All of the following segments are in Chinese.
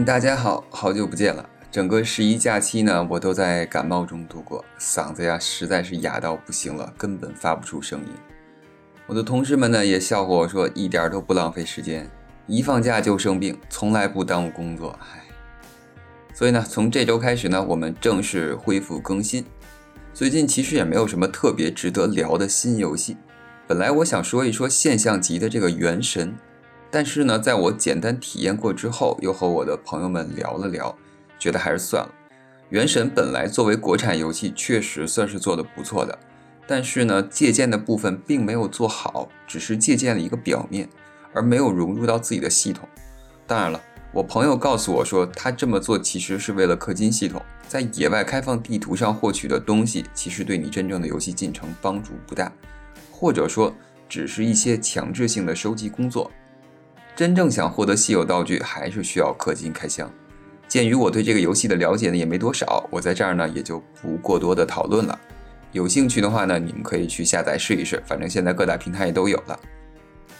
大家好，好久不见了。整个十一假期呢，我都在感冒中度过，嗓子呀实在是哑到不行了，根本发不出声音。我的同事们呢也笑话我说，一点都不浪费时间，一放假就生病，从来不耽误工作。唉，所以呢，从这周开始呢，我们正式恢复更新。最近其实也没有什么特别值得聊的新游戏。本来我想说一说现象级的这个《原神》，但是呢，在我简单体验过之后，又和我的朋友们聊了聊，觉得还是算了。《原神》本来作为国产游戏，确实算是做的不错的，但是呢，借鉴的部分并没有做好，只是借鉴了一个表面，而没有融入到自己的系统。当然了。我朋友告诉我说，他这么做其实是为了氪金系统，在野外开放地图上获取的东西，其实对你真正的游戏进程帮助不大，或者说只是一些强制性的收集工作。真正想获得稀有道具，还是需要氪金开箱。鉴于我对这个游戏的了解呢也没多少，我在这儿呢也就不过多的讨论了。有兴趣的话呢，你们可以去下载试一试，反正现在各大平台也都有了。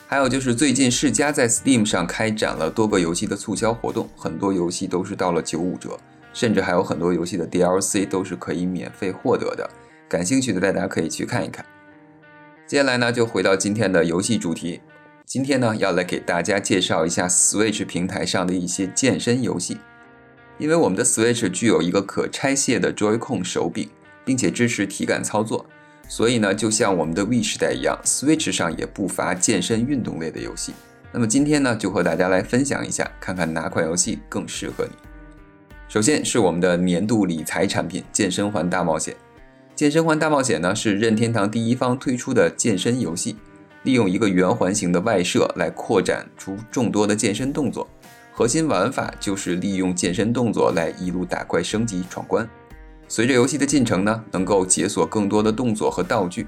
还有就是最近世嘉在 Steam 上开展了多个游戏的促销活动，很多游戏都是到了九五折，甚至还有很多游戏的 DLC 都是可以免费获得的。感兴趣的大家可以去看一看。接下来呢，就回到今天的游戏主题。今天呢，要来给大家介绍一下 Switch 平台上的一些健身游戏。因为我们的 Switch 具有一个可拆卸的 Joy-Con 手柄，并且支持体感操作。所以呢，就像我们的 Wii 时代一样，Switch 上也不乏健身运动类的游戏。那么今天呢，就和大家来分享一下，看看哪款游戏更适合你。首先是我们的年度理财产品《健身环大冒险》。《健身环大冒险》呢是任天堂第一方推出的健身游戏，利用一个圆环形的外设来扩展出众多的健身动作。核心玩法就是利用健身动作来一路打怪升级闯关。随着游戏的进程呢，能够解锁更多的动作和道具，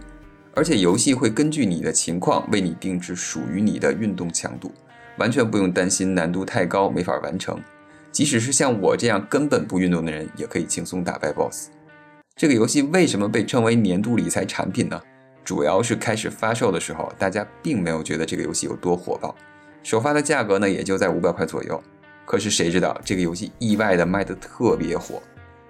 而且游戏会根据你的情况为你定制属于你的运动强度，完全不用担心难度太高没法完成。即使是像我这样根本不运动的人，也可以轻松打败 BOSS。这个游戏为什么被称为年度理财产品呢？主要是开始发售的时候，大家并没有觉得这个游戏有多火爆，首发的价格呢也就在五百块左右。可是谁知道这个游戏意外的卖得特别火。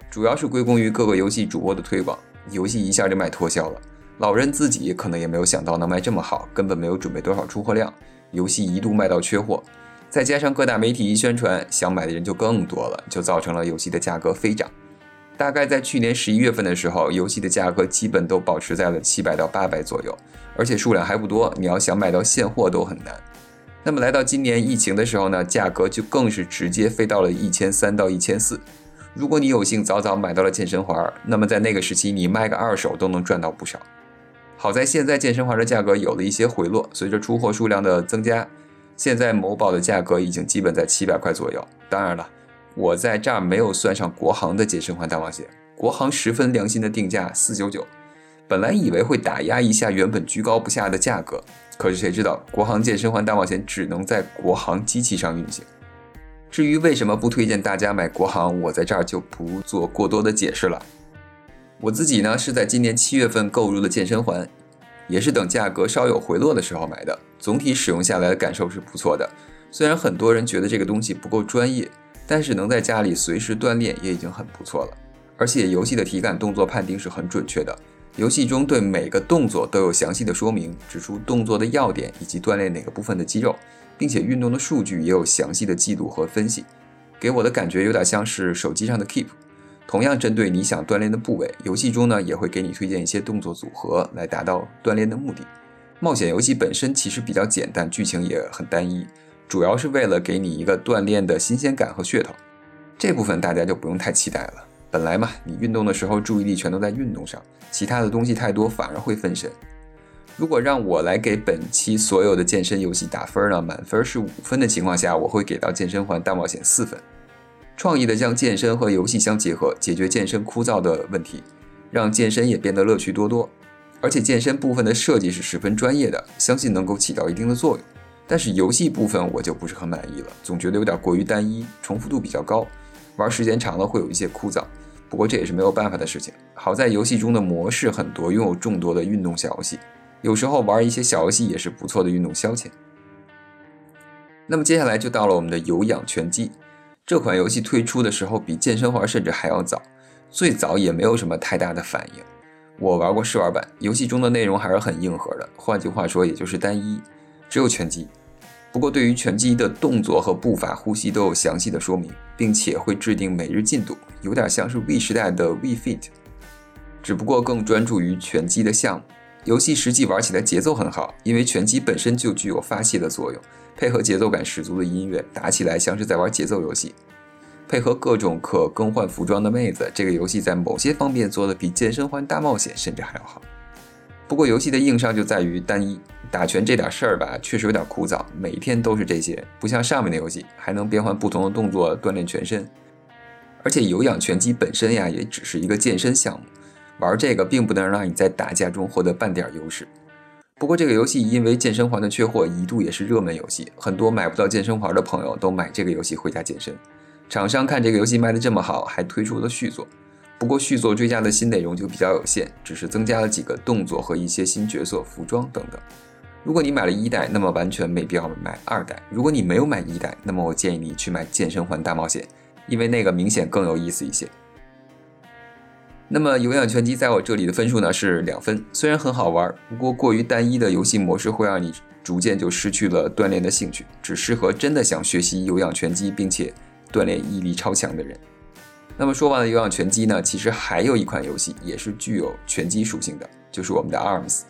主要是归功于各个游戏主播的推广，游戏一下就卖脱销了。老任自己可能也没有想到能卖这么好，根本没有准备多少出货量，游戏一度卖到缺货。再加上各大媒体一宣传，想买的人就更多了，就造成了游戏的价格飞涨。大概在去年十一月份的时候，游戏的价格基本都保持在了七百到八百左右，而且数量还不多，你要想买到现货都很难。那么来到今年疫情的时候呢，价格就更是直接飞到了一千三到一千四。如果你有幸早早买到了健身环，那么在那个时期你卖个二手都能赚到不少。好在现在健身环的价格有了一些回落，随着出货数量的增加，现在某宝的价格已经基本在七百块左右。当然了，我在这儿没有算上国行的健身环大冒险，国行十分良心的定价四九九。本来以为会打压一下原本居高不下的价格，可是谁知道国行健身环大冒险只能在国行机器上运行。至于为什么不推荐大家买国行，我在这儿就不做过多的解释了。我自己呢是在今年七月份购入的健身环，也是等价格稍有回落的时候买的。总体使用下来的感受是不错的。虽然很多人觉得这个东西不够专业，但是能在家里随时锻炼也已经很不错了。而且游戏的体感动作判定是很准确的，游戏中对每个动作都有详细的说明，指出动作的要点以及锻炼哪个部分的肌肉。并且运动的数据也有详细的记录和分析，给我的感觉有点像是手机上的 Keep。同样针对你想锻炼的部位，游戏中呢也会给你推荐一些动作组合来达到锻炼的目的。冒险游戏本身其实比较简单，剧情也很单一，主要是为了给你一个锻炼的新鲜感和噱头。这部分大家就不用太期待了。本来嘛，你运动的时候注意力全都在运动上，其他的东西太多反而会分神。如果让我来给本期所有的健身游戏打分呢？满分是五分的情况下，我会给到《健身环大冒险》四分。创意的将健身和游戏相结合，解决健身枯燥的问题，让健身也变得乐趣多多。而且健身部分的设计是十分专业的，相信能够起到一定的作用。但是游戏部分我就不是很满意了，总觉得有点过于单一，重复度比较高，玩时间长了会有一些枯燥。不过这也是没有办法的事情。好在游戏中的模式很多，拥有众多的运动小游戏。有时候玩一些小游戏也是不错的运动消遣。那么接下来就到了我们的有氧拳击，这款游戏推出的时候比健身环甚至还要早，最早也没有什么太大的反应。我玩过试玩版，游戏中的内容还是很硬核的，换句话说，也就是单一，只有拳击。不过对于拳击的动作和步伐、呼吸都有详细的说明，并且会制定每日进度，有点像是 V 时代的 V Fit，只不过更专注于拳击的项目。游戏实际玩起来节奏很好，因为拳击本身就具有发泄的作用，配合节奏感十足的音乐，打起来像是在玩节奏游戏。配合各种可更换服装的妹子，这个游戏在某些方面做的比健身环大冒险甚至还要好。不过游戏的硬伤就在于单一，打拳这点事儿吧，确实有点枯燥，每天都是这些，不像上面的游戏还能变换不同的动作锻炼全身。而且有氧拳击本身呀，也只是一个健身项目，玩这个并不能让你在打架中获得半点优势。不过这个游戏因为健身环的缺货，一度也是热门游戏，很多买不到健身环的朋友都买这个游戏回家健身。厂商看这个游戏卖的这么好，还推出了续作。不过续作追加的新内容就比较有限，只是增加了几个动作和一些新角色、服装等等。如果你买了一代，那么完全没必要买二代。如果你没有买一代，那么我建议你去买《健身环大冒险》，因为那个明显更有意思一些。那么有氧拳击在我这里的分数呢是两分，虽然很好玩，不过过于单一的游戏模式会让你逐渐就失去了锻炼的兴趣，只适合真的想学习有氧拳击并且。锻炼毅力超强的人。那么说完了有氧拳击呢？其实还有一款游戏也是具有拳击属性的，就是我们的 ARMS。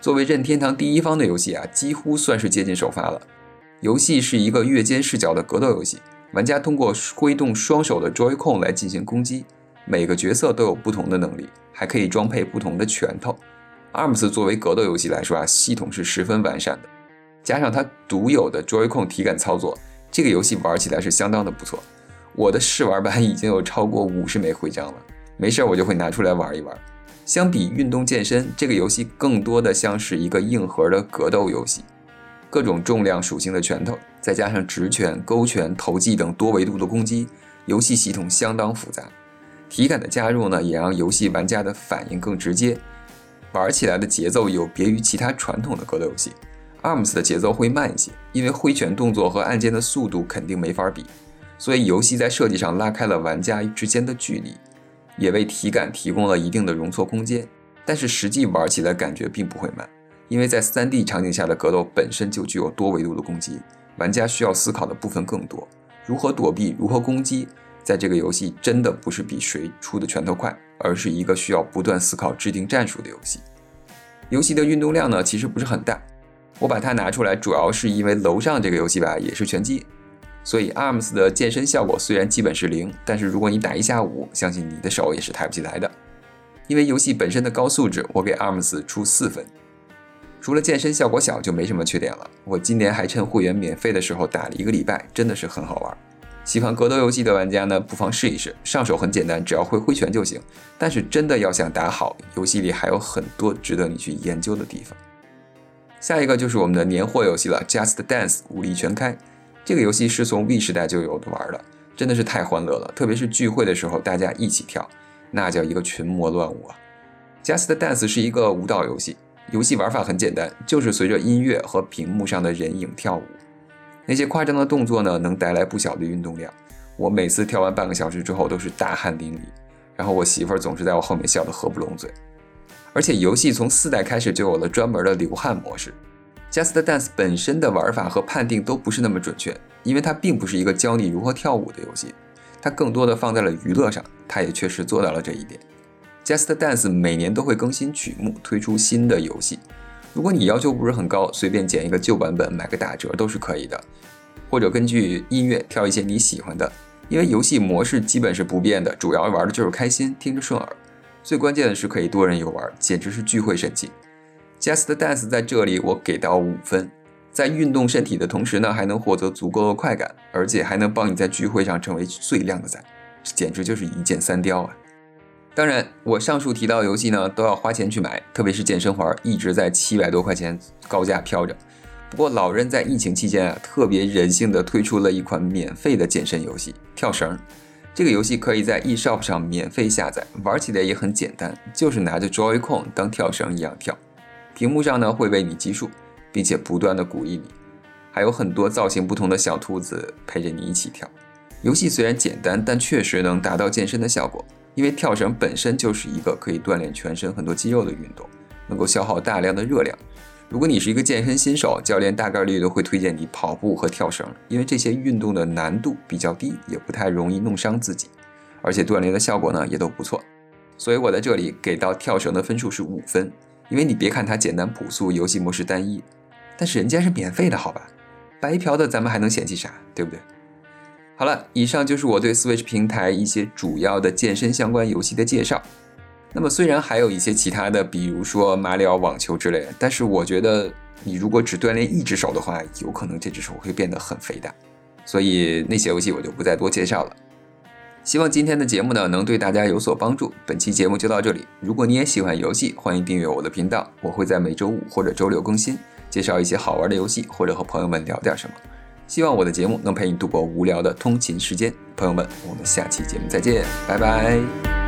作为任天堂第一方的游戏啊，几乎算是接近首发了。游戏是一个越肩视角的格斗游戏，玩家通过挥动双手的 Joy-Con 来进行攻击。每个角色都有不同的能力，还可以装配不同的拳头。ARMS 作为格斗游戏来说啊，系统是十分完善的，加上它独有的 Joy-Con 体感操作。这个游戏玩起来是相当的不错，我的试玩版已经有超过五十枚徽章了，没事儿我就会拿出来玩一玩。相比运动健身，这个游戏更多的像是一个硬核的格斗游戏，各种重量属性的拳头，再加上直拳、勾拳、投技等多维度的攻击，游戏系统相当复杂。体感的加入呢，也让游戏玩家的反应更直接，玩起来的节奏有别于其他传统的格斗游戏。ARMS 的节奏会慢一些，因为挥拳动作和按键的速度肯定没法比，所以游戏在设计上拉开了玩家之间的距离，也为体感提供了一定的容错空间。但是实际玩起来感觉并不会慢，因为在 3D 场景下的格斗本身就具有多维度的攻击，玩家需要思考的部分更多，如何躲避，如何攻击，在这个游戏真的不是比谁出的拳头快，而是一个需要不断思考、制定战术的游戏。游戏的运动量呢，其实不是很大。我把它拿出来，主要是因为楼上这个游戏吧也是拳击，所以 ARMS 的健身效果虽然基本是零，但是如果你打一下午，相信你的手也是抬不起来的。因为游戏本身的高素质，我给 ARMS 出四分。除了健身效果小，就没什么缺点了。我今年还趁会员免费的时候打了一个礼拜，真的是很好玩。喜欢格斗游戏的玩家呢，不妨试一试。上手很简单，只要会挥拳就行。但是真的要想打好，游戏里还有很多值得你去研究的地方。下一个就是我们的年货游戏了，Just Dance 武力全开。这个游戏是从 V 时代就有的玩的，真的是太欢乐了。特别是聚会的时候，大家一起跳，那叫一个群魔乱舞啊。Just Dance 是一个舞蹈游戏，游戏玩法很简单，就是随着音乐和屏幕上的人影跳舞。那些夸张的动作呢，能带来不小的运动量。我每次跳完半个小时之后都是大汗淋漓，然后我媳妇儿总是在我后面笑得合不拢嘴。而且游戏从四代开始就有了专门的流汗模式。Just Dance 本身的玩法和判定都不是那么准确，因为它并不是一个教你如何跳舞的游戏，它更多的放在了娱乐上。它也确实做到了这一点。Just Dance 每年都会更新曲目，推出新的游戏。如果你要求不是很高，随便捡一个旧版本买个打折都是可以的，或者根据音乐挑一些你喜欢的。因为游戏模式基本是不变的，主要玩的就是开心，听着顺耳。最关键的是可以多人游玩，简直是聚会神器。Just Dance 在这里我给到五分，在运动身体的同时呢，还能获得足够的快感，而且还能帮你在聚会上成为最靓的仔，简直就是一箭三雕啊！当然，我上述提到游戏呢都要花钱去买，特别是健身环，一直在七百多块钱高价飘着。不过老任在疫情期间啊，特别人性的推出了一款免费的健身游戏——跳绳。这个游戏可以在 eShop 上免费下载，玩起来也很简单，就是拿着 Joy-Con 当跳绳一样跳，屏幕上呢会为你计数，并且不断的鼓励你，还有很多造型不同的小兔子陪着你一起跳。游戏虽然简单，但确实能达到健身的效果，因为跳绳本身就是一个可以锻炼全身很多肌肉的运动，能够消耗大量的热量。如果你是一个健身新手，教练大概率都会推荐你跑步和跳绳，因为这些运动的难度比较低，也不太容易弄伤自己，而且锻炼的效果呢也都不错。所以我在这里给到跳绳的分数是五分，因为你别看它简单朴素，游戏模式单一，但是人家是免费的，好吧？白嫖的咱们还能嫌弃啥，对不对？好了，以上就是我对 Switch 平台一些主要的健身相关游戏的介绍。那么虽然还有一些其他的，比如说马里奥网球之类的，但是我觉得你如果只锻炼一只手的话，有可能这只手会变得很肥大，所以那些游戏我就不再多介绍了。希望今天的节目呢能对大家有所帮助。本期节目就到这里，如果你也喜欢游戏，欢迎订阅我的频道，我会在每周五或者周六更新，介绍一些好玩的游戏，或者和朋友们聊点什么。希望我的节目能陪你度过无聊的通勤时间，朋友们，我们下期节目再见，拜拜。